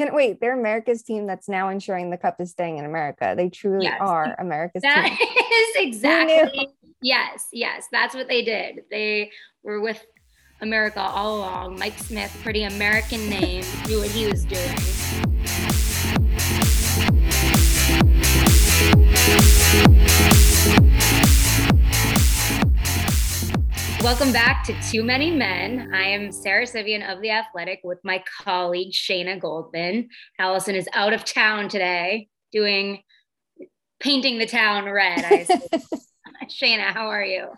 Can wait, they're America's team that's now ensuring the cup is staying in America. They truly yes. are America's that team. That is exactly yes, yes. That's what they did. They were with America all along. Mike Smith, pretty American name, knew what he was doing. Welcome back to Too Many Men. I am Sara Civian of The Athletic with my colleague Shayna Goldman. Allison is out of town today doing painting the town red. Shayna, how are you?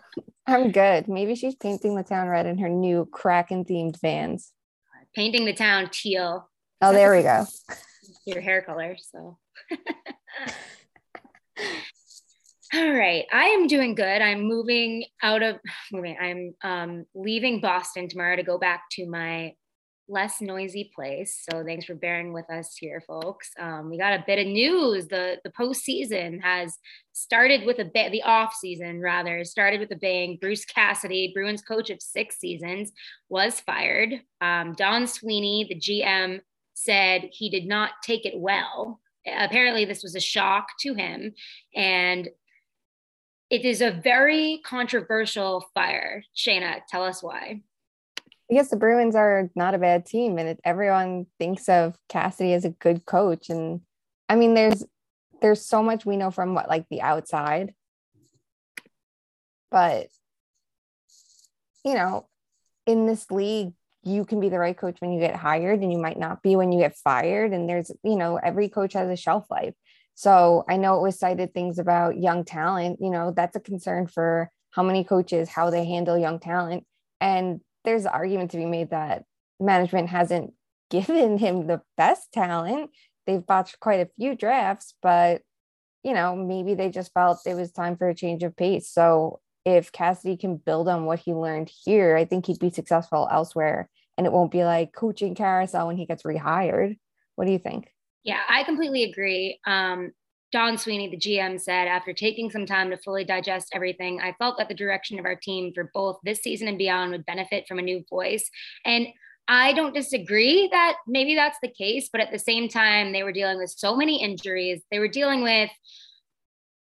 I'm good. Maybe she's painting the town red in her new Kraken themed vans. Painting the town teal. Oh, there we go. Your hair color. So All right. I am doing good. I'm moving out of moving. I'm um, leaving Boston tomorrow to go back to my less noisy place. So thanks for bearing with us here, folks. Um, we got a bit of news. The the postseason has started with a bit. The off season rather started with a bang. Bruce Cassidy, Bruins coach of six seasons, was fired. Um, Don Sweeney, the GM, said he did not take it well. Apparently, this was a shock to him, and it is a very controversial fire. Shayna, tell us why. I guess the Bruins are not a bad team, and it, everyone thinks of Cassidy as a good coach. And I mean, there's there's so much we know from what like the outside, but you know, in this league, you can be the right coach when you get hired, and you might not be when you get fired. And there's you know, every coach has a shelf life. So I know it was cited things about young talent, you know, that's a concern for how many coaches, how they handle young talent. And there's an argument to be made that management hasn't given him the best talent. They've botched quite a few drafts, but you know, maybe they just felt it was time for a change of pace. So if Cassidy can build on what he learned here, I think he'd be successful elsewhere. And it won't be like coaching carousel when he gets rehired. What do you think? Yeah, I completely agree. Um, Don Sweeney, the GM, said after taking some time to fully digest everything, I felt that the direction of our team for both this season and beyond would benefit from a new voice. And I don't disagree that maybe that's the case, but at the same time, they were dealing with so many injuries. They were dealing with,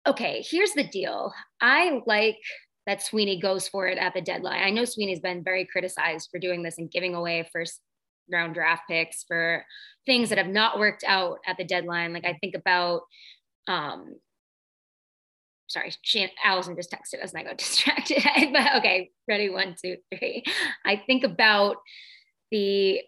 okay, here's the deal. I like that Sweeney goes for it at the deadline. I know Sweeney's been very criticized for doing this and giving away first round draft picks for things that have not worked out at the deadline. Like I think about, um, sorry, she, Allison just texted us and I got distracted. but okay, ready, one, two, three. I think about the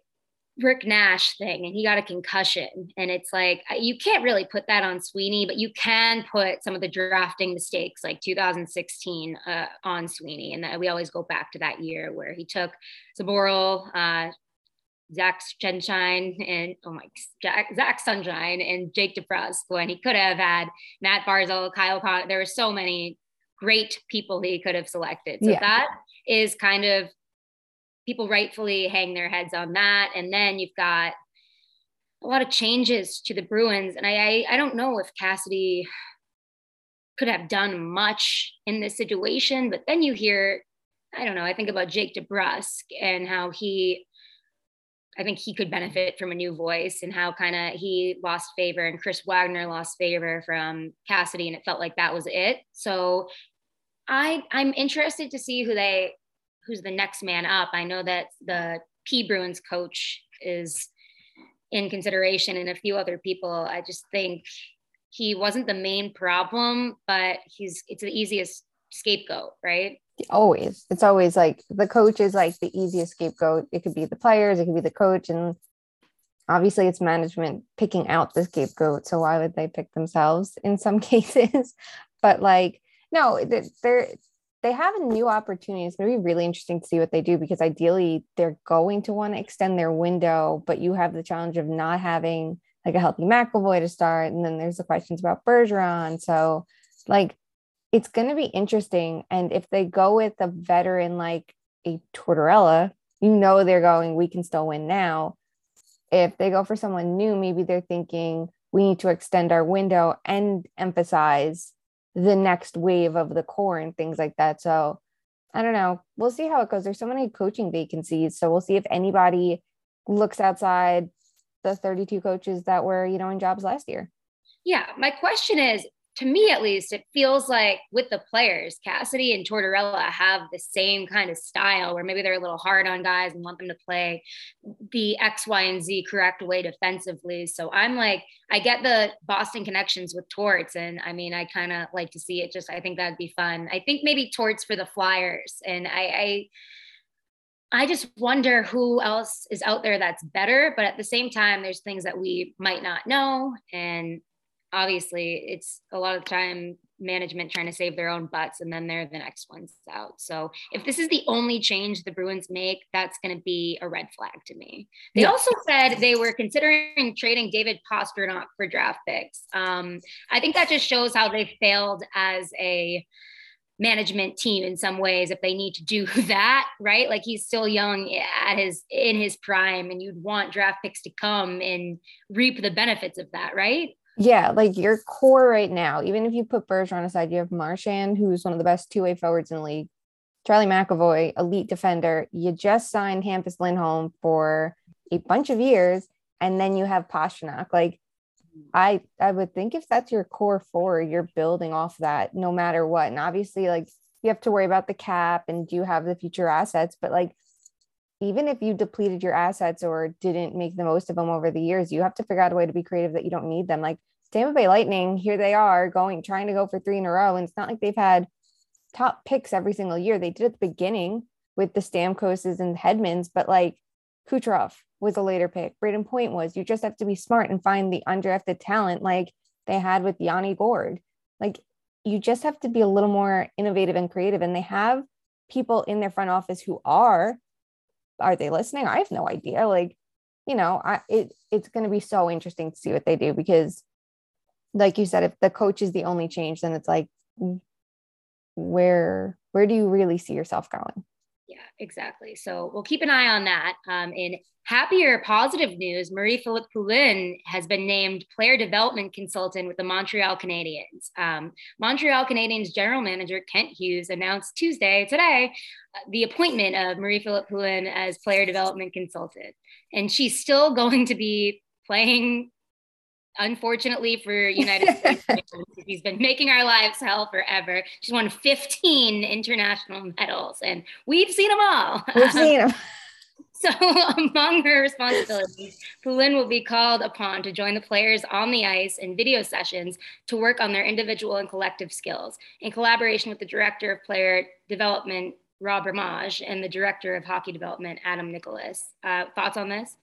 Rick Nash thing and he got a concussion. And it's like, you can't really put that on Sweeney, but you can put some of the drafting mistakes like 2016 uh, on Sweeney. And that we always go back to that year where he took Zboril, uh, Zach Senyshyn and oh my Jack, Zach Senyshyn and Jake DeBrusk when he could have had Matt Barzal, Kyle Con. There were so many great people he could have selected. So yeah. that is kind of people rightfully hang their heads on that. And then you've got a lot of changes to the Bruins. And I, I, I don't know if Cassidy could have done much in this situation, but then you hear, I don't know, I think about Jake DeBrusk and how he I think he could benefit from a new voice and how kind of he lost favor and Chris Wagner lost favor from Cassidy and it felt like that was it. So I I'm interested to see who they who's the next man up. I know that the P Bruins coach is in consideration and a few other people. I just think he wasn't the main problem, but he's it's the easiest scapegoat, right? Always it's always like the coach is like the easiest scapegoat. It could be the players it could be the coach and obviously it's management picking out the scapegoat so why would they pick themselves in some cases? But like no they're they have a new opportunity it's going to be really interesting to see what they do because ideally they're going to want to extend their window but you have the challenge of not having like a healthy McAvoy to start and then there's the questions about Bergeron. So like it's going to be interesting. And if they go with a veteran like a Tortorella, you know they're going, we can still win now. If they go for someone new, maybe they're thinking we need to extend our window and emphasize the next wave of the core and things like that. So I don't know. We'll see how it goes. There's so many coaching vacancies. So we'll see if anybody looks outside the 32 coaches that were, you know, in jobs last year. Yeah. My question is to me at least, it feels like with the players, Cassidy and Tortorella have the same kind of style where maybe they're a little hard on guys and want them to play the X, Y, and Z correct way defensively. So I'm like, I get the Boston connections with Torts. And I mean, I kind of like to see it just, I think that'd be fun. I think maybe Torts for the Flyers. And I, I I just wonder who else is out there that's better. But at the same time, there's things that we might not know. And obviously it's a lot of time management trying to save their own butts and then they're the next ones out. So if this is the only change the Bruins make, that's going to be a red flag to me. They yeah. also said they were considering trading David Pastrnak for draft picks. Um, I think that just shows how they failed as a management team in some ways if they need to do that right like he's still young at his in his prime and you'd want draft picks to come and reap the benefits of that right yeah, like your core right now, even if you put Bergeron aside, you have Marchand, who's one of the best two way forwards in the league, Charlie McAvoy, elite defender. You just signed Hampus Lindholm for a bunch of years, and then you have Pastrnak. Like, I I would think if that's your core four, you're building off that no matter what. And obviously, like you have to worry about the cap and do you have the future assets, but like even if you depleted your assets or didn't make the most of them over the years, you have to figure out a way to be creative that you don't need them. Like Tampa Bay Lightning, here they are going, trying to go for three in a row. And it's not like they've had top picks every single year. They did at the beginning with the Stamkoses and Hedmans, but like Kucherov was a later pick. Brayden Point was. You just have to be smart and find the undrafted talent like they had with Yanni Gourde. Like you just have to be a little more innovative and creative. And they have people in their front office who are are they listening? I have no idea. Like, you know, I it it's going to be so interesting to see what they do because, like you said, if the coach is the only change, then it's like, mm, where where do you really see yourself going? Yeah, exactly. So we'll keep an eye on that. Um, in happier, positive news, Marie Philip Poulin has been named player development consultant with the Montreal Canadiens. Um, Montreal Canadiens general manager Kent Hughes announced Tuesday, today, uh, the appointment of Marie Philip Poulin as player development consultant. And she's still going to be playing unfortunately for United States, she's been making our lives hell forever. She's won 15 international medals, and we've seen them all. We've seen them. So, among her responsibilities, Poulin will be called upon to join the players on the ice in video sessions to work on their individual and collective skills in collaboration with the director of player development, Rob Ramage, and the director of hockey development, Adam Nicholas. Uh, thoughts on this?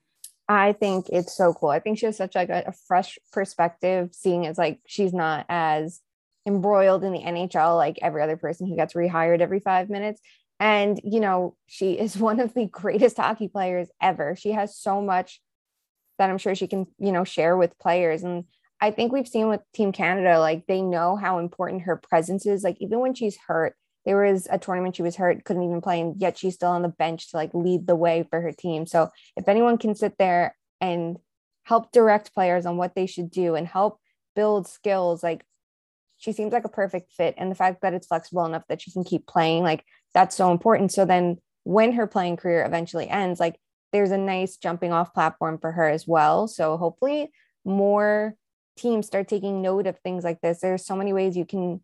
I think it's so cool. I think she has such like a, a fresh perspective, seeing as like she's not as embroiled in the NHL like every other person who gets rehired every five minutes. And you know, she is one of the greatest hockey players ever. She has so much that I'm sure she can, you know, share with players. And I think we've seen with Team Canada, like they know how important her presence is. Like even when she's hurt, there was a tournament she was hurt, couldn't even play, and yet she's still on the bench to like lead the way for her team. So if anyone can sit there and help direct players on what they should do and help build skills, like she seems like a perfect fit. And the fact that it's flexible enough that she can keep playing, like that's so important. So then when her playing career eventually ends, like there's a nice jumping off platform for her as well. So hopefully more teams start taking note of things like this. There's so many ways you can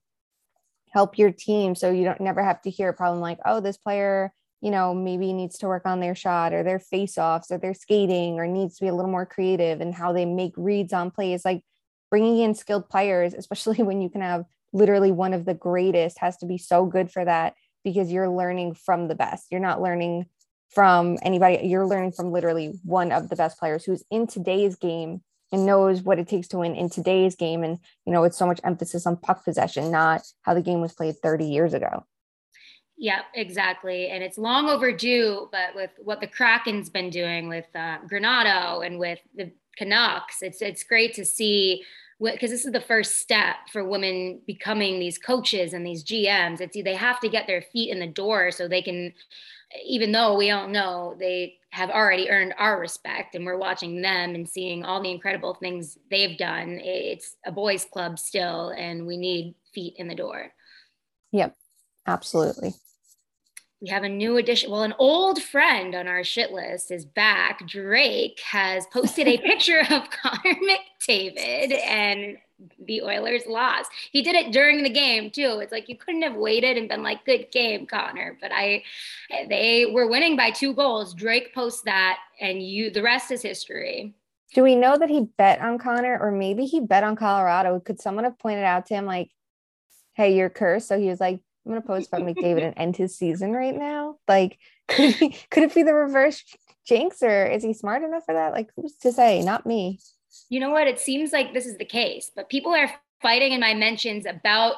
help your team so you don't never have to hear a problem like oh this player you know maybe needs to work on their shot or their face offs or their skating or needs to be a little more creative in how they make reads on plays like bringing in skilled players especially when you can have literally one of the greatest has to be so good for that because you're learning from the best. You're not learning from anybody. You're learning from literally one of the best players who's in today's game and knows what it takes to win in today's game. And, you know, it's so much emphasis on puck possession, not how the game was played 30 years ago. Yeah, exactly. And it's long overdue, but with what the Kraken's been doing with uh, Granato and with the Canucks, it's it's great to see because this is the first step for women becoming these coaches and these GMs. It's they have to get their feet in the door so they can even though we all know they have already earned our respect and we're watching them and seeing all the incredible things they've done, it's a boys' club still, and we need feet in the door. Yep, absolutely. we have a new addition. Well, an old friend on our shit list is back. Drake has posted a picture of Connor McDavid and the Oilers lost. He did it during the game too. It's like you couldn't have waited and been like, "Good game, Connor." But I, they were winning by two goals. Drake posts that, and you, the rest is history. Do we know that he bet on Connor, or maybe he bet on Colorado? Could someone have pointed out to him like, "Hey, you're cursed"? So he was like, I'm gonna post about McDavid and end his season right now. Like, could he, could it be the reverse jinx, or is he smart enough for that? Like, who's to say? Not me. You know what? It seems like this is the case, but people are fighting in my mentions about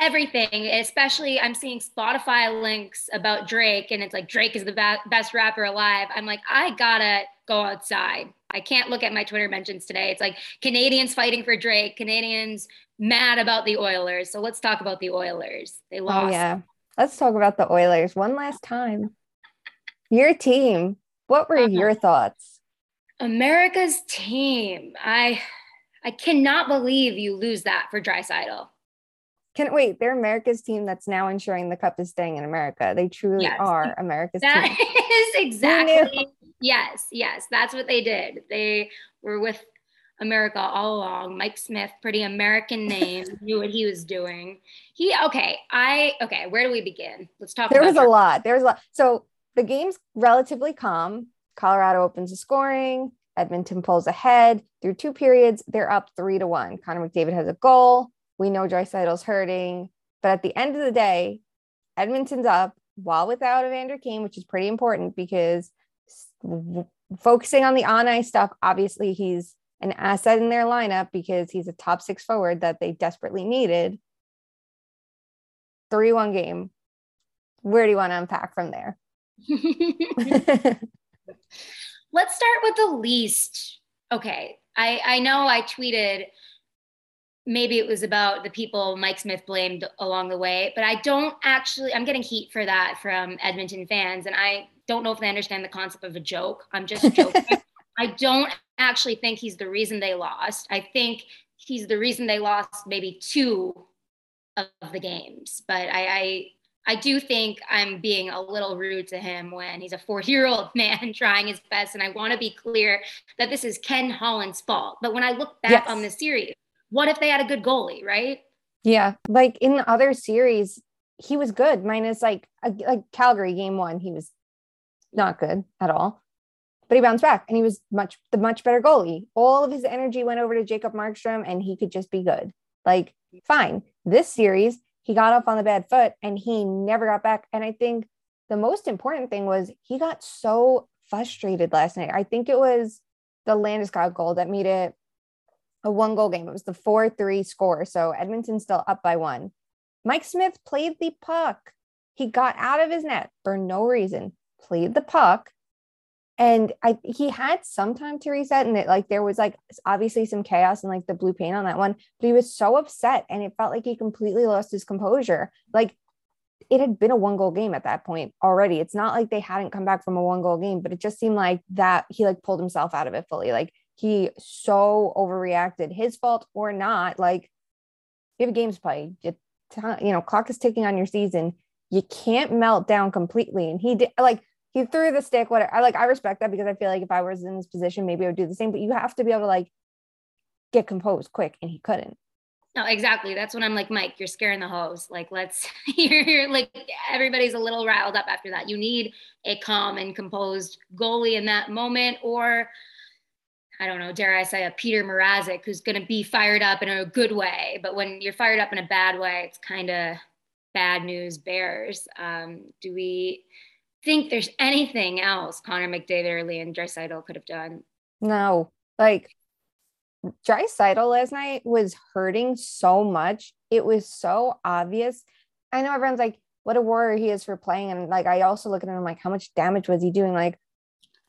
everything. Especially, I'm seeing Spotify links about Drake, and it's like Drake is the ba- best rapper alive. I'm like, I gotta go outside. I can't look at my Twitter mentions today. It's like Canadians fighting for Drake, Canadians mad about the Oilers. So let's talk about the Oilers. They oh, lost. Oh, yeah. Let's talk about the Oilers one last time. Your team. What were uh-huh. your thoughts? America's team. I I cannot believe you lose that for Draisaitl. Can wait, they're America's team that's now ensuring the cup is staying in America. They truly yes. are America's that team. That is exactly yes, yes. That's what they did. They were with America all along. Mike Smith, pretty American name, knew what he was doing. He okay. I okay. Where do we begin? Let's talk. There was a lot. There was a lot. So the game's relatively calm. Colorado opens the scoring. Edmonton pulls ahead through two periods. They're up three to one. Connor McDavid has a goal. We know Draisaitl's hurting, but at the end of the day, Edmonton's up while without Evander Kane, which is pretty important because focusing on the on ice stuff, obviously he's an asset in their lineup because he's a top six forward that they desperately needed. 3 1 game. Where do you want to unpack from there? Let's start with the least. Okay. I, I know I tweeted maybe it was about the people Mike Smith blamed along the way, but I don't actually, I'm getting heat for that from Edmonton fans. And I don't know if they understand the concept of a joke. I'm just joking. I don't actually think he's the reason they lost. I think he's the reason they lost maybe two of the games. But I, I I do think I'm being a little rude to him when he's a 40 year old man trying his best. And I want to be clear that this is Ken Holland's fault. But when I look back yes. on the series, what if they had a good goalie, right? Yeah. Like in the other series, he was good, minus like a, like Calgary game one, he was not good at all but he bounced back and he was much the much better goalie. All of his energy went over to Jacob Markstrom and he could just be good. Like, fine. This series, he got off on the bad foot and he never got back. And I think the most important thing was he got so frustrated last night. I think it was the Landeskog goal that made it a one goal game. It was the 4 3 score. So Edmonton's still up by one. Mike Smith played the puck. He got out of his net for no reason, played the puck, and I he had some time to reset and it like there was like obviously some chaos and like the blue paint on that one but he was so upset and it felt like he completely lost his composure. Like it had been a one goal game at that point already. It's not like they hadn't come back from a one goal game but it just seemed like that he like pulled himself out of it fully. Like he so overreacted his fault or not like you have games to play you, you know clock is ticking on your season you can't melt down completely. And he did like he threw the stick, whatever. I like, I respect that because I feel like if I was in this position, maybe I would do the same, but you have to be able to like get composed quick. And he couldn't. No, exactly. That's when I'm like, Mike, you're scaring the hose. Like, let's, you're, you're like, everybody's a little riled up after that. You need a calm and composed goalie in that moment, or I don't know, dare I say a Peter Mrazek who's going to be fired up in a good way. But when you're fired up in a bad way, it's kind of bad news bears. Um, do we, think there's anything else Connor McDavid or Leon Draisaitl could have done. No, like Draisaitl last night was hurting so much. It was so obvious. I know everyone's like, what a warrior he is for playing. And like, I also look at him like, how much damage was he doing? Like,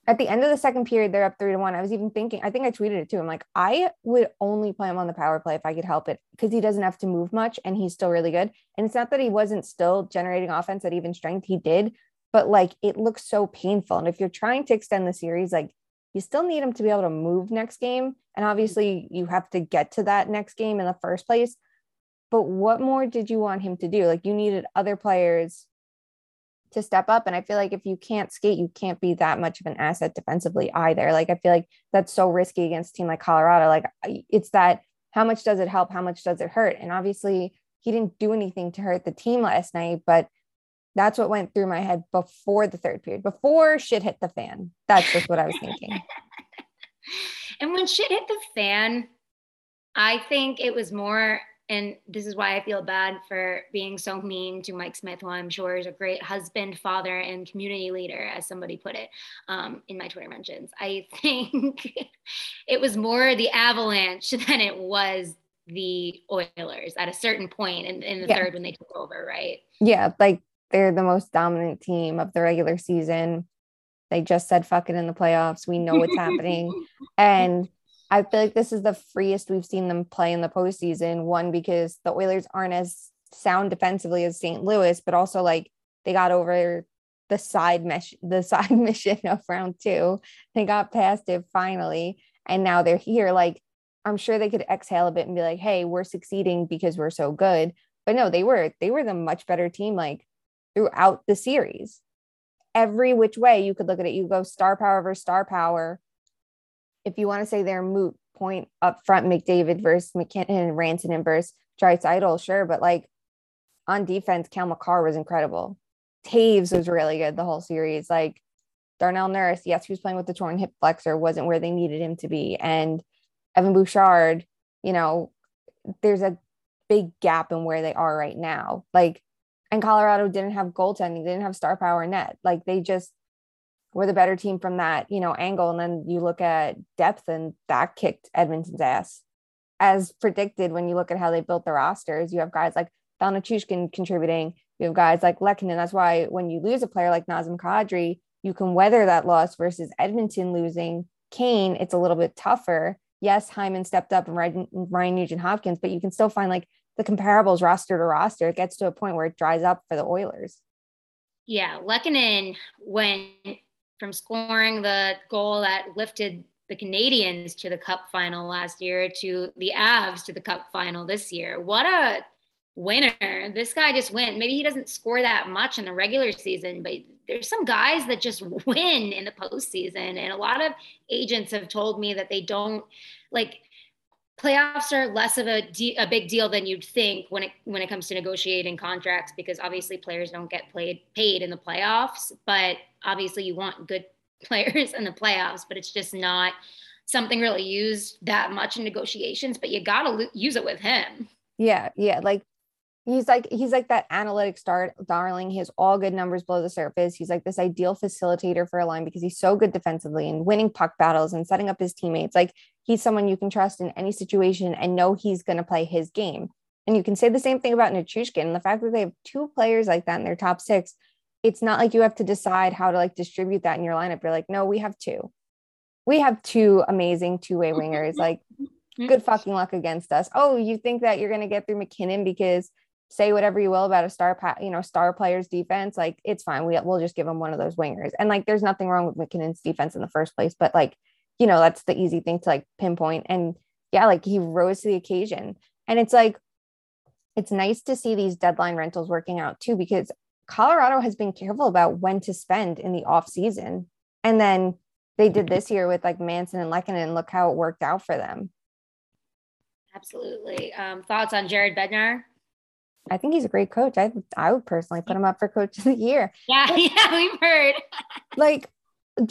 at the end of the second period, they're up three to one. I was even thinking, I think I tweeted it too. I'm like, I would only play him on the power play if I could help it because he doesn't have to move much and he's still really good. And it's not that he wasn't still generating offense at even strength, he did, but like it looks so painful. And if you're trying to extend the series, like you still need him to be able to move next game. And obviously, you have to get to that next game in the first place. But what more did you want him to do? Like you needed other players to step up. And I feel like if you can't skate, you can't be that much of an asset defensively either. Like I feel like that's so risky against a team like Colorado. Like it's that how much does it help? How much does it hurt? And obviously he didn't do anything to hurt the team last night, but that's what went through my head before the third period, before shit hit the fan. That's just what I was thinking. and when shit hit the fan, I think it was more and this is why I feel bad for being so mean to Mike Smith, who I'm sure is a great husband, father, and community leader, as somebody put it um, in my Twitter mentions. I think it was more the avalanche than it was the Oilers at a certain point in, in the yeah. third when they took over, right? Yeah, like they're the most dominant team of the regular season. They just said fuck it in the playoffs. We know what's happening. And I feel like this is the freest we've seen them play in the postseason. One, because the Oilers aren't as sound defensively as St. Louis, but also like they got over the side mesh, the side mission of round two. They got past it finally. And now they're here. Like, I'm sure they could exhale a bit and be like, hey, we're succeeding because we're so good. But no, they were, they were the much better team like throughout the series. Every which way you could look at it, you go star power versus star power if you want to say they're moot point up front, McDavid versus MacKinnon, Rantanen versus Draisaitl, sure, but like on defense, Cale Makar was incredible. Toews was really good the whole series. Like Darnell Nurse, yes, he was playing with the torn hip flexor, wasn't where they needed him to be. And Evan Bouchard, you know, there's a big gap in where they are right now. Like, and Colorado didn't have goaltending, they didn't have star power net. Like they just we're the better team from that, you know, angle. And then you look at depth and that kicked Edmonton's ass. As predicted, when you look at how they built the rosters, you have guys like Nichushkin contributing. You have guys like Lehkonen. That's why when you lose a player like Nazem Kadri, you can weather that loss versus Edmonton losing Kane. It's a little bit tougher. Yes, Hyman stepped up and Ryan, Ryan Nugent Hopkins, but you can still find like the comparables roster to roster. It gets to a point where it dries up for the Oilers. Yeah, Lehkonen went from scoring the goal that lifted the Canadiens to the cup final last year to the Avs to the cup final this year. What a winner. This guy just went. Maybe he doesn't score that much in the regular season, but there's some guys that just win in the postseason. And a lot of agents have told me that they don't like playoffs are less of a, de- a big deal than you'd think when it when it comes to negotiating contracts because obviously players don't get played paid in the playoffs but obviously you want good players in the playoffs but it's just not something really used that much in negotiations but you got to lo- use it with him. Yeah yeah like he's like he's like that analytic star darling. He has all good numbers below the surface. He's like this ideal facilitator for a line because he's so good defensively and winning puck battles and setting up his teammates. Like he's someone you can trust in any situation and know he's going to play his game. And you can say the same thing about Nichushkin and the fact that they have two players like that in their top six it's not like you have to decide how to like distribute that in your lineup. You're like no we have two. We have two amazing two-way wingers. Like mm-hmm. good fucking luck against us. Oh you think that you're going to get through MacKinnon because say whatever you will about a star, you know, star player's defense. Like it's fine. We we'll just give him one of those wingers. And like, there's nothing wrong with MacKinnon's defense in the first place, but like, you know, that's the easy thing to like pinpoint. And yeah, like he rose to the occasion. And it's like, it's nice to see these deadline rentals working out too, because Colorado has been careful about when to spend in the off season. And then they did this year with like Manson and Lehkonen, and look how it worked out for them. Absolutely. Um, thoughts on Jared Bednar? I think he's a great coach. I I would personally put him up for coach of the year. Yeah, yeah, we've heard. like,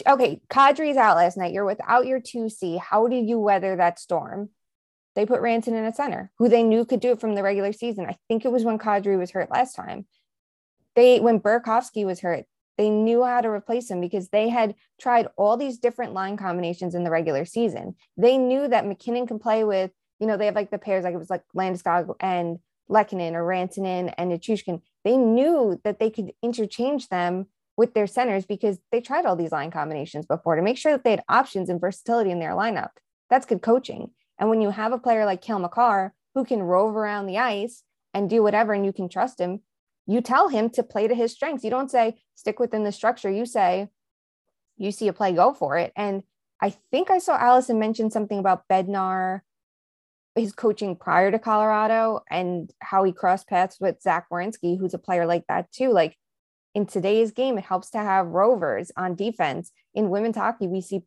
okay, Kadri's out last night. You're without your 2C. How do you weather that storm? They put Rantanen in a center who they knew could do it from the regular season. I think it was when Kadri was hurt last time. They when Burakovsky was hurt, they knew how to replace him because they had tried all these different line combinations in the regular season. They knew that MacKinnon can play with, you know, they have like the pairs, like it was like Landeskog and Lehkonen or Rantanen and Nichushkin, they knew that they could interchange them with their centers because they tried all these line combinations before to make sure that they had options and versatility in their lineup. That's good coaching. And when you have a player like Cale Makar who can rove around the ice and do whatever and you can trust him, you tell him to play to his strengths. You don't say stick within the structure. You say, you see a play, go for it. And I think I saw Allison mention something about Bednar his coaching prior to Colorado and how he crossed paths with Zach Werenski, who's a player like that too. Like in today's game, it helps to have rovers on defense. In women's hockey, we see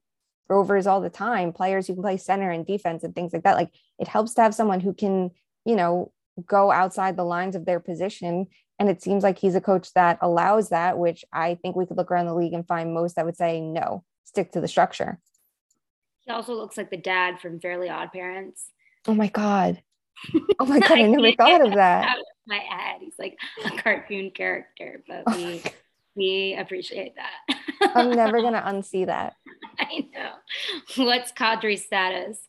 rovers all the time, players who can play center and defense and things like that. Like it helps to have someone who can, you know, go outside the lines of their position. And it seems like he's a coach that allows that, which I think we could look around the league and find most that would say no, stick to the structure. He also looks like the dad from Fairly Odd Parents. Oh my God. Oh my God, I never thought of that. my head. He's like a cartoon character, but oh we we appreciate that. I'm never gonna unsee that. I know. What's Kadri's status?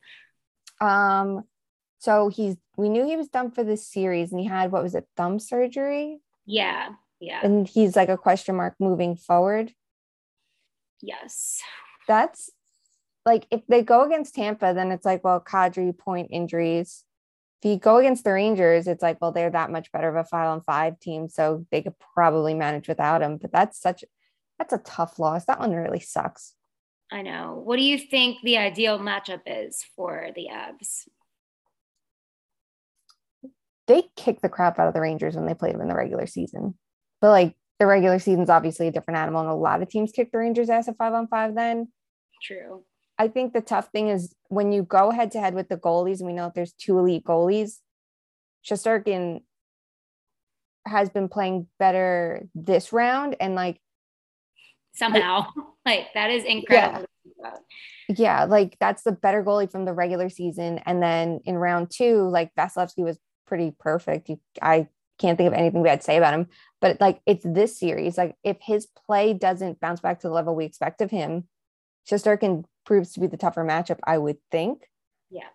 Um, so he's we knew he was done for this series and he had what was it, thumb surgery? Yeah, yeah. And he's like a question mark moving forward. Yes. That's like if they go against Tampa, then it's like, well, Kadri point injuries. If you go against the Rangers, it's like, well, they're that much better of a five on five team, so they could probably manage without him. But that's such that's a tough loss. That one really sucks. I know. What do you think the ideal matchup is for the Avs? They kicked the crap out of the Rangers when they played them in the regular season. But like the regular season is obviously a different animal, and a lot of teams kick the Rangers ass at five on five then. True. I think the tough thing is when you go head to head with the goalies, and we know if there's two elite goalies, Shesterkin has been playing better this round and like somehow. Like that is incredible. Yeah. yeah like that's the better goalie from the regular season and then in round two like Vasilevskiy was pretty perfect. You, I can't think of anything bad to say about him but like it's this series. Like if his play doesn't bounce back to the level we expect of him Shesterkin proves to be the tougher matchup, I would think. Yeah.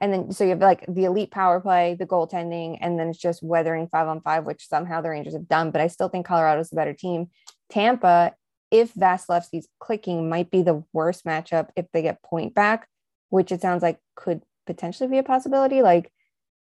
And then so you have like the elite power play, the goaltending, and then it's just weathering five on five, which somehow the Rangers have done. But I still think Colorado's the better team. Tampa, if Vasilevskiy's clicking, might be the worst matchup if they get point back, which it sounds like could potentially be a possibility. Like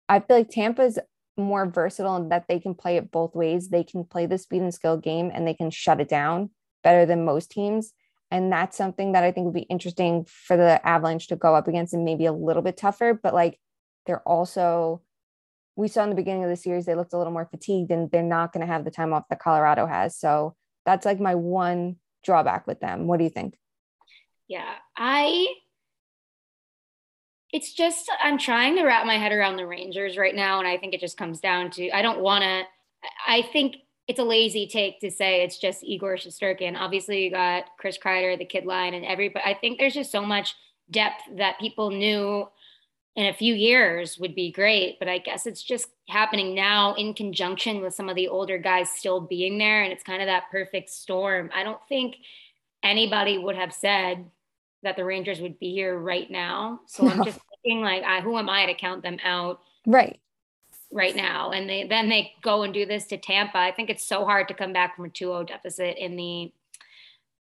I feel like Tampa's more versatile in that they can play it both ways. They can play the speed and skill game and they can shut it down better than most teams. And that's something that I think would be interesting for the Avalanche to go up against and maybe a little bit tougher. But like they're also, we saw in the beginning of the series, they looked a little more fatigued and they're not going to have the time off that Colorado has. So that's like my one drawback with them. What do you think? Yeah, I, it's just, I'm trying to wrap my head around the Rangers right now. And I think it just comes down to, I don't want to, I think it's a lazy take to say it's just Igor Shesterkin. Obviously, you got Chris Kreider, the kid line, and everybody. I think there's just so much depth that people knew in a few years would be great. But I guess it's just happening now in conjunction with some of the older guys still being there. And it's kind of that perfect storm. I don't think anybody would have said that the Rangers would be here right now. So no. I'm just thinking, like, I, who am I to count them out? Right right now and they then they go and do this to Tampa. I think it's so hard to come back from a 2-0 deficit in the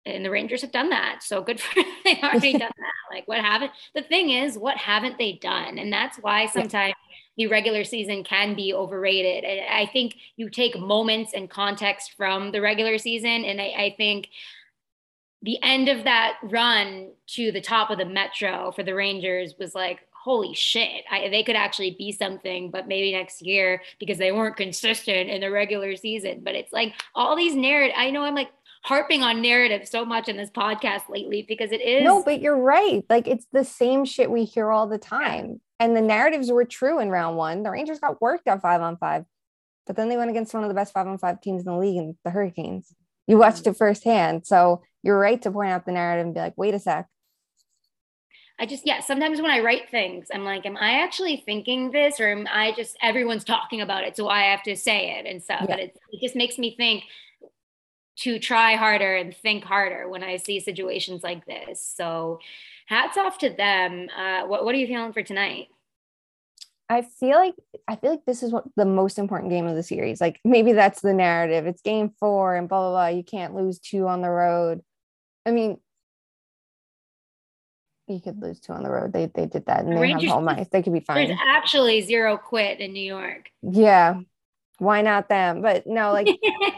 and the Rangers have done that. So good for them. They've already done that. Like what haven't the thing is, what haven't they done? And that's why sometimes the regular season can be overrated. I think you take moments and context from the regular season. And I, I think the end of that run to the top of the metro for the Rangers was like, holy shit, I, they could actually be something, but maybe next year because they weren't consistent in the regular season. But it's like all these narrative. I know I'm like harping on narrative so much in this podcast lately because it is. No, but you're right. Like it's the same shit we hear all the time. And the narratives were true in round one. The Rangers got worked at five on five, but then they went against one of the best five on five teams in the league and the Hurricanes. You watched it firsthand. So you're right to point out the narrative and be like, wait a sec. I just, yeah, sometimes when I write things, I'm like, am I actually thinking this or am I just, everyone's talking about it. So I have to say it and stuff. Yeah. But it, it just makes me think to try harder and think harder when I see situations like this. So hats off to them. Uh, what, what are you feeling for tonight? I feel like I feel like this is what the most important game of the series. Like maybe that's the narrative. It's game four and blah blah blah. You can't lose two on the road. I mean, you could lose two on the road. They they did that and the they Rangers, have home ice. They could be fine. There's actually zero quit in New York. Yeah. Why not them? But no, like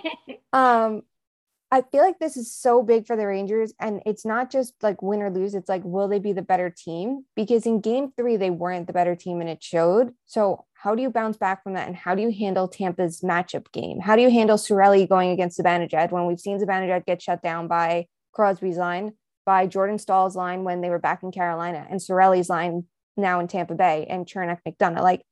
um I feel like this is so big for the Rangers. And it's not just like win or lose. It's like, will they be the better team? Because in game three, they weren't the better team and it showed. So, how do you bounce back from that? And how do you handle Tampa's matchup game? How do you handle Cirelli going against Zibanejad when we've seen Zibanejad get shut down by Crosby's line, by Jordan Staal's line when they were back in Carolina, and Cirelli's line now in Tampa Bay, and Cernak McDonagh. Like,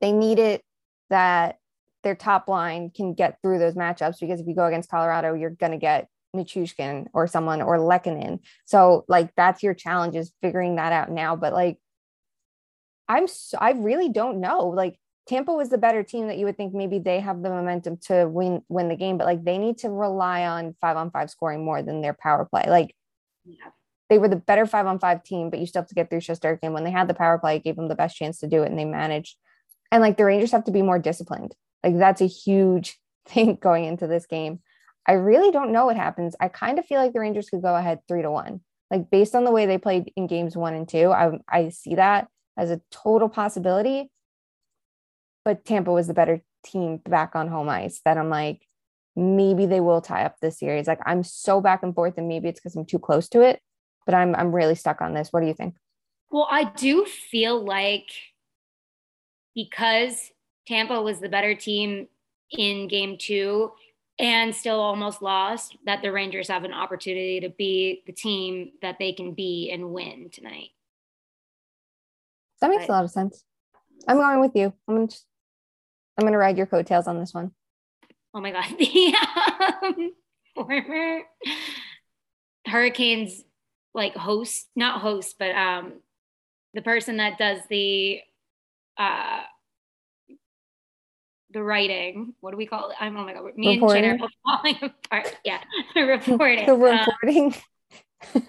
they need it that their top line can get through those matchups because if you go against Colorado, you're going to get Nichushkin or someone or Lehkonen. So like that's your challenge is figuring that out now. But like I'm so, I really don't know. Like Tampa was the better team that you would think maybe they have the momentum to win win the game, but like they need to rely on five on five scoring more than their power play. Like they were the better five on five team, but you still have to get through Shesterkin. When they had the power play, it gave them the best chance to do it, and they managed. And like the Rangers have to be more disciplined. Like that's a huge thing going into this game. I really don't know what happens. I kind of feel like the Rangers could go ahead three to one. Like based on the way they played in games one and two, I, I see that as a total possibility. But Tampa was the better team back on home ice that I'm like, maybe they will tie up this series. Like I'm so back and forth, and maybe it's because I'm too close to it, but I'm I'm really stuck on this. What do you think? Well, I do feel like because Tampa was the better team in game two and still almost lost, that the Rangers have an opportunity to be the team that they can be and win tonight. That makes but, a lot of sense. I'm going with you. I'm gonna just, I'm gonna ride your coattails on this one. Oh my god, the um, former Hurricanes like host, not host, but um, the person that does the uh the writing. What do we call it? I'm oh my god, me reporting. and Jen are falling apart. Yeah, reporting. the reporting. Um,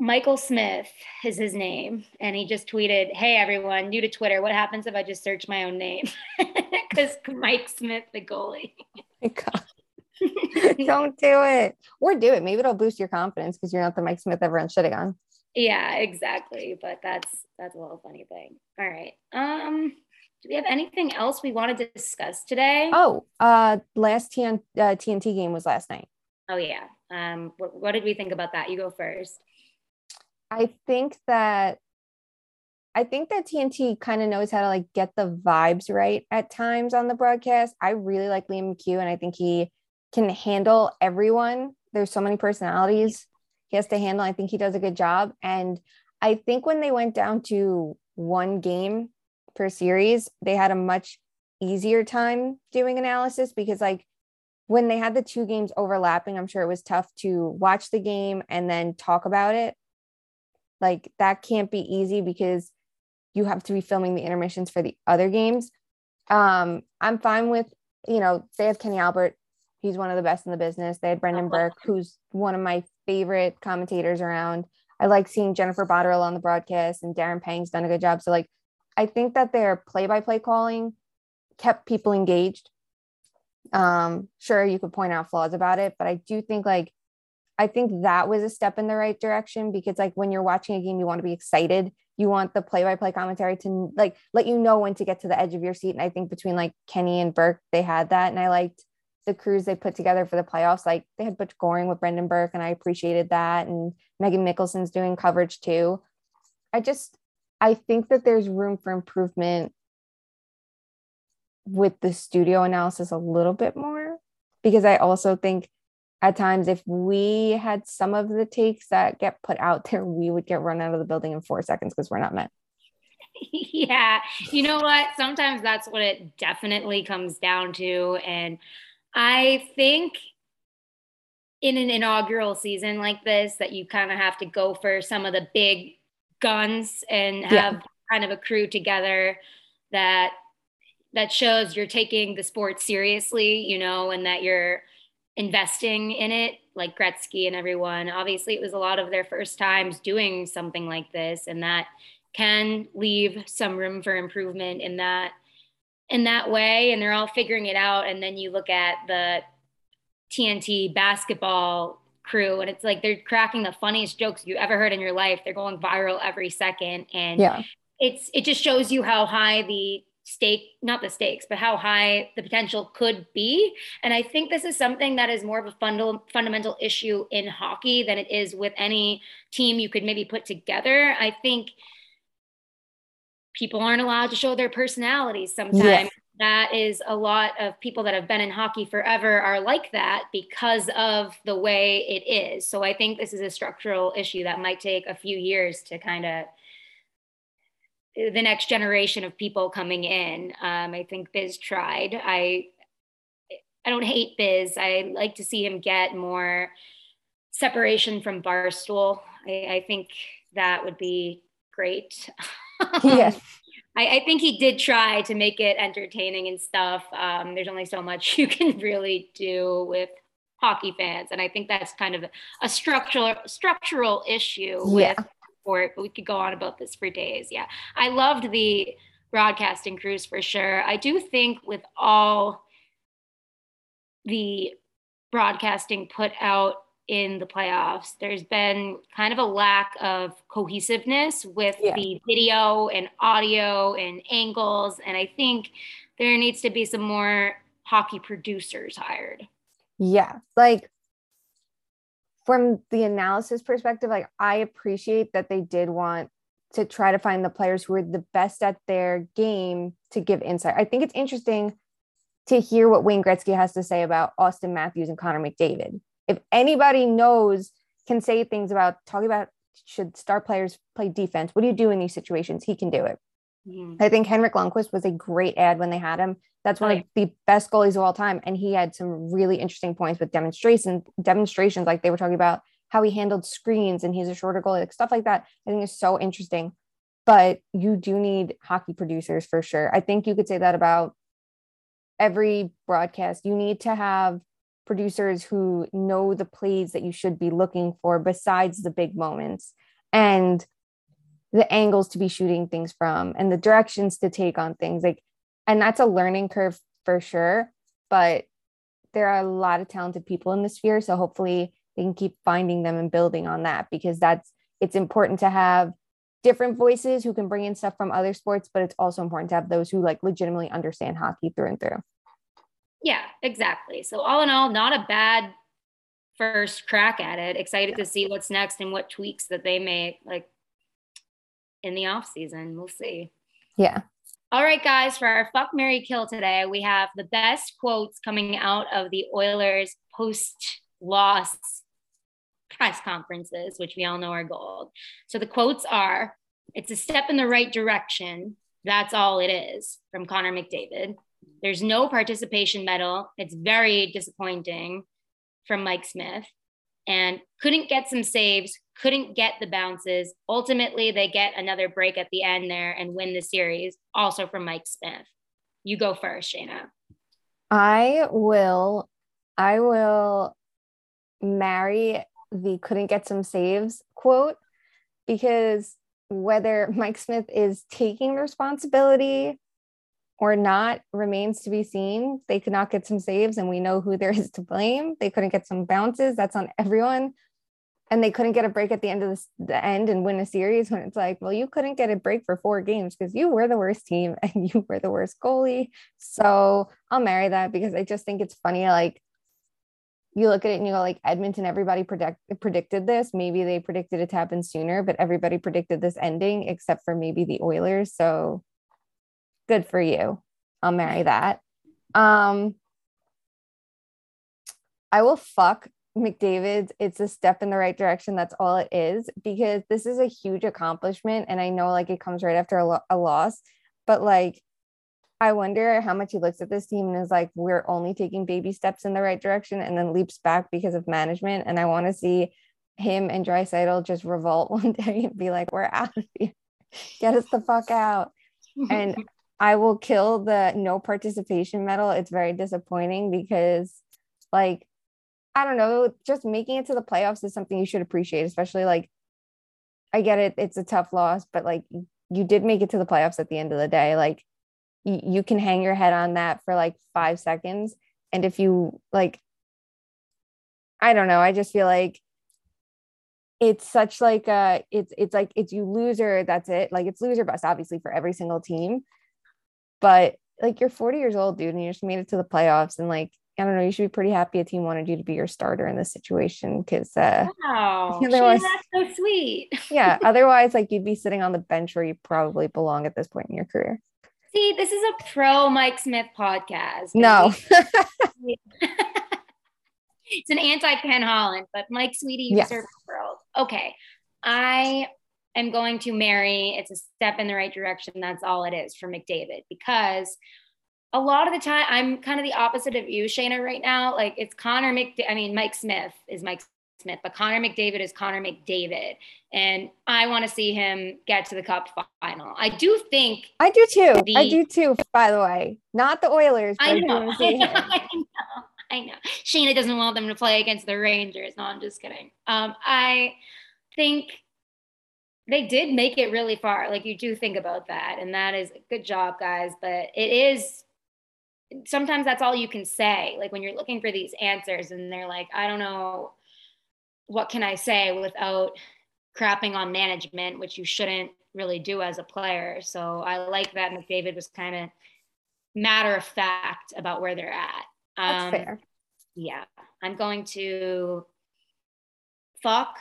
Michael Smith is his name, and he just tweeted, "Hey everyone, new to Twitter. What happens if I just search my own name? Because Mike Smith, the goalie." Oh Don't do it, or do it. Maybe it'll boost your confidence because you're not the Mike Smith everyone's shitting on. Yeah, exactly. But that's that's a little funny thing. All right. Um do we have anything else we wanted to discuss today? Oh, uh, last TN, uh, TNT game was last night. Oh yeah. Um, what, what did we think about that? You go first. I think that I think that TNT kind of knows how to like get the vibes right at times on the broadcast. I really like Liam McHugh and I think he can handle everyone. There's so many personalities he has to handle. I think he does a good job. And I think when they went down to one game per series, they had a much easier time doing analysis because like when they had the two games overlapping, I'm sure it was tough to watch the game and then talk about it. Like that can't be easy because you have to be filming the intermissions for the other games. Um, I'm fine with, you know, they have Kenny Albert. He's one of the best in the business. They had Brendan Burke, who's one of my favorite commentators around. I like seeing Jennifer Botterill on the broadcast and Darren Pang's done a good job. So like I think that their play by play calling kept people engaged. Um, sure, you could point out flaws about it, but I do think like, I think that was a step in the right direction because like when you're watching a game, you want to be excited. You want the play by play commentary to like let you know when to get to the edge of your seat. And I think between like Kenny and Burke, they had that. And I liked the crews they put together for the playoffs. Like they had Butch Goring with Brendan Burke, and I appreciated that. And Megan Mickelson's doing coverage too. I just I think that there's room for improvement with the studio analysis a little bit more because I also think at times if we had some of the takes that get put out there, we would get run out of the building in four seconds because we're not meant. Yeah. You know what? Sometimes that's what it definitely comes down to. And I think in an inaugural season like this, that you kind of have to go for some of the big guns and have yeah. kind of a crew together that that shows you're taking the sport seriously, you know, and that you're investing in it, like Gretzky and everyone. Obviously, it was a lot of their first times doing something like this, and that can leave some room for improvement in that in that way. And they're all figuring it out. And then you look at the TNT basketball crew and it's like they're cracking the funniest jokes you ever heard in your life they're going viral every second and yeah it's it just shows you how high the stake not the stakes but how high the potential could be. And i think this is something that is more of a funda- fundamental issue in hockey than it is with any team you could maybe put together. I think people aren't allowed to show their personalities sometimes. Yeah. that is a lot of people that have been in hockey forever are like that because of the way it is. So i think this is a structural issue that might take a few years to kind of the next generation of people coming in. Um, I think Biz tried. I I don't hate Biz. I like to see him get more separation from Barstool. I, I think that would be great. yes. I, I, think he did try to make it entertaining and stuff. Um, there's only so much you can really do with hockey fans, and I think that's kind of a structural structural issue yeah. with sport, but we could go on about this for days. Yeah. I loved the broadcasting crews for sure. I do think with all the broadcasting put out in the playoffs, there's been kind of a lack of cohesiveness with yeah. the video and audio and angles. And I think there needs to be some more hockey producers hired. Yeah. Like from the analysis perspective, like I appreciate that they did want to try to find the players who are the best at their game to give insight. I think it's interesting to hear what Wayne Gretzky has to say about Auston Matthews and Connor McDavid. If anybody knows, can say things about talking about should star players play defense, what do you do in these situations? He can do it. Mm-hmm. I think Henrik Lundqvist was a great ad when they had him. That's one right. of the best goalies of all time. And he had some really interesting points with demonstrations, demonstrations like they were talking about how he handled screens and he's a shorter goalie, like stuff like that. I think is so interesting. But you do need hockey producers for sure. I think you could say that about every broadcast. You need to have producers who know the plays that you should be looking for besides the big moments. And the angles to be shooting things from and the directions to take on things like and that's a learning curve for sure but there are a lot of talented people in the sphere so hopefully they can keep finding them and building on that because that's it's important to have different voices who can bring in stuff from other sports but it's also important to have those who like legitimately understand hockey through and through. Yeah exactly. So all in all not a bad first crack at it. Excited to see what's next and what tweaks that they make like in the off season. We'll see. Yeah. All right, guys, for our fuck Mary Kill today, we have the best quotes coming out of the Oilers post loss press conferences, which we all know are gold. So the quotes are it's a step in the right direction. That's all it is from Connor McDavid. There's no participation medal. It's very disappointing from Mike Smith and couldn't get some saves, couldn't get the bounces. Ultimately, they get another break at the end there and win the series, also from Mike Smith. You go first, Shayna. I will, I will marry the couldn't get some saves quote because whether Mike Smith is taking responsibility or not remains to be seen. They could not get some saves, and we know who there is to blame. They couldn't get some bounces. That's on everyone. And they couldn't get a break at the end of the end and win a series when it's like, well, you couldn't get a break for four games because you were the worst team and you were the worst goalie. So I'll marry that because I just think it's funny. Like you look at it and you go, like Edmonton, everybody predict, predicted this. Maybe they predicted it to happen sooner, but everybody predicted this ending except for maybe the Oilers. So good for you. I'll marry that. Um, I will fuck McDavid's. It's a step in the right direction. That's all it is because this is a huge accomplishment. And I know like it comes right after a, lo- a loss, but like, I wonder how much he looks at this team and is like, we're only taking baby steps in the right direction and then leaps back because of management. And I want to see him and Draisaitl just revolt one day and be like, we're out of here. Get us the fuck out. And I will kill the no participation medal. It's very disappointing because, like, I don't know, just making it to the playoffs is something you should appreciate, especially like, I get it, it's a tough loss, but like, you did make it to the playoffs at the end of the day. Like, y- you can hang your head on that for like five seconds. And if you like, I don't know, I just feel like it's such like a it's it's like it's you loser that's it like it's loser bust obviously for every single team But like you're 40 years old, dude, and you just made it to the playoffs. And like, I don't know, you should be pretty happy a team wanted you to be your starter in this situation because uh wow, otherwise, that's so sweet. yeah, otherwise, like you'd be sitting on the bench where you probably belong at this point in your career. See, this is a pro Mike Smith podcast. No. it's an anti Ken Holland, but Mike Sweetie, you yes. serve the world. Okay. I am going to marry. It's a step in the right direction. That's all it is for McDavid because a lot of the time I'm kind of the opposite of you, Shayna, right now. Like it's Connor McDavid. I mean, Mike Smith is Mike Smith, but Connor McDavid is Connor McDavid. And I want to see him get to the cup final. I do think I do too. The, I do too, by the way. Not the Oilers. I know, I know, I know. I know. Shayna doesn't want them to play against the Rangers. No, I'm just kidding. Um, I think they did make it really far. Like you do think about that, and that is good job, guys. But it is sometimes that's all you can say. Like when you're looking for these answers, and they're like, I don't know, what can I say without crapping on management, which you shouldn't really do as a player. So I like that McDavid was kind of matter of fact about where they're at. Um, That's fair. Yeah, I'm going to fuck.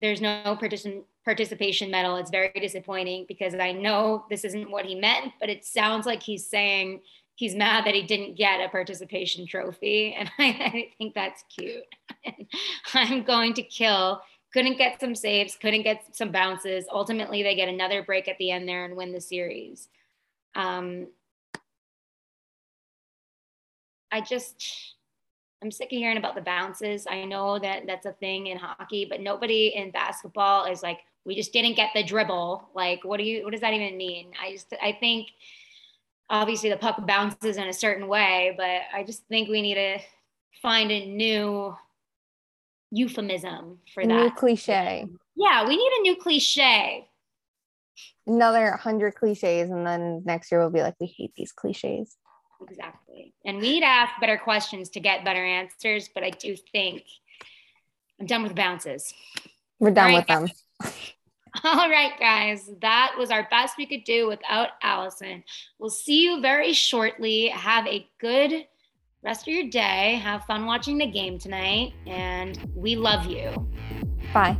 There's no participant participation medal. It's very disappointing because I know this isn't what he meant, but it sounds like he's saying he's mad that he didn't get a participation trophy. And I, I think that's cute. I'm going to kill. Couldn't get some saves, couldn't get some bounces. Ultimately, they get another break at the end there and win the series. Um, I just, I'm sick of hearing about the bounces. I know that that's a thing in hockey, but nobody in basketball is like, we just didn't get the dribble. Like, what do you, what does that even mean? I just, I think obviously the puck bounces in a certain way, but I just think we need to find a new euphemism for that. New cliche. Yeah, we need a new cliche. Another hundred cliches, and then next year we'll be like, we hate these cliches. Exactly. And we need to ask better questions to get better answers, but I do think I'm done with bounces. We're done right, with them. All right, guys, that was our best we could do without Allison. We'll see you very shortly. Have a good rest of your day. Have fun watching the game tonight, and we love you. Bye.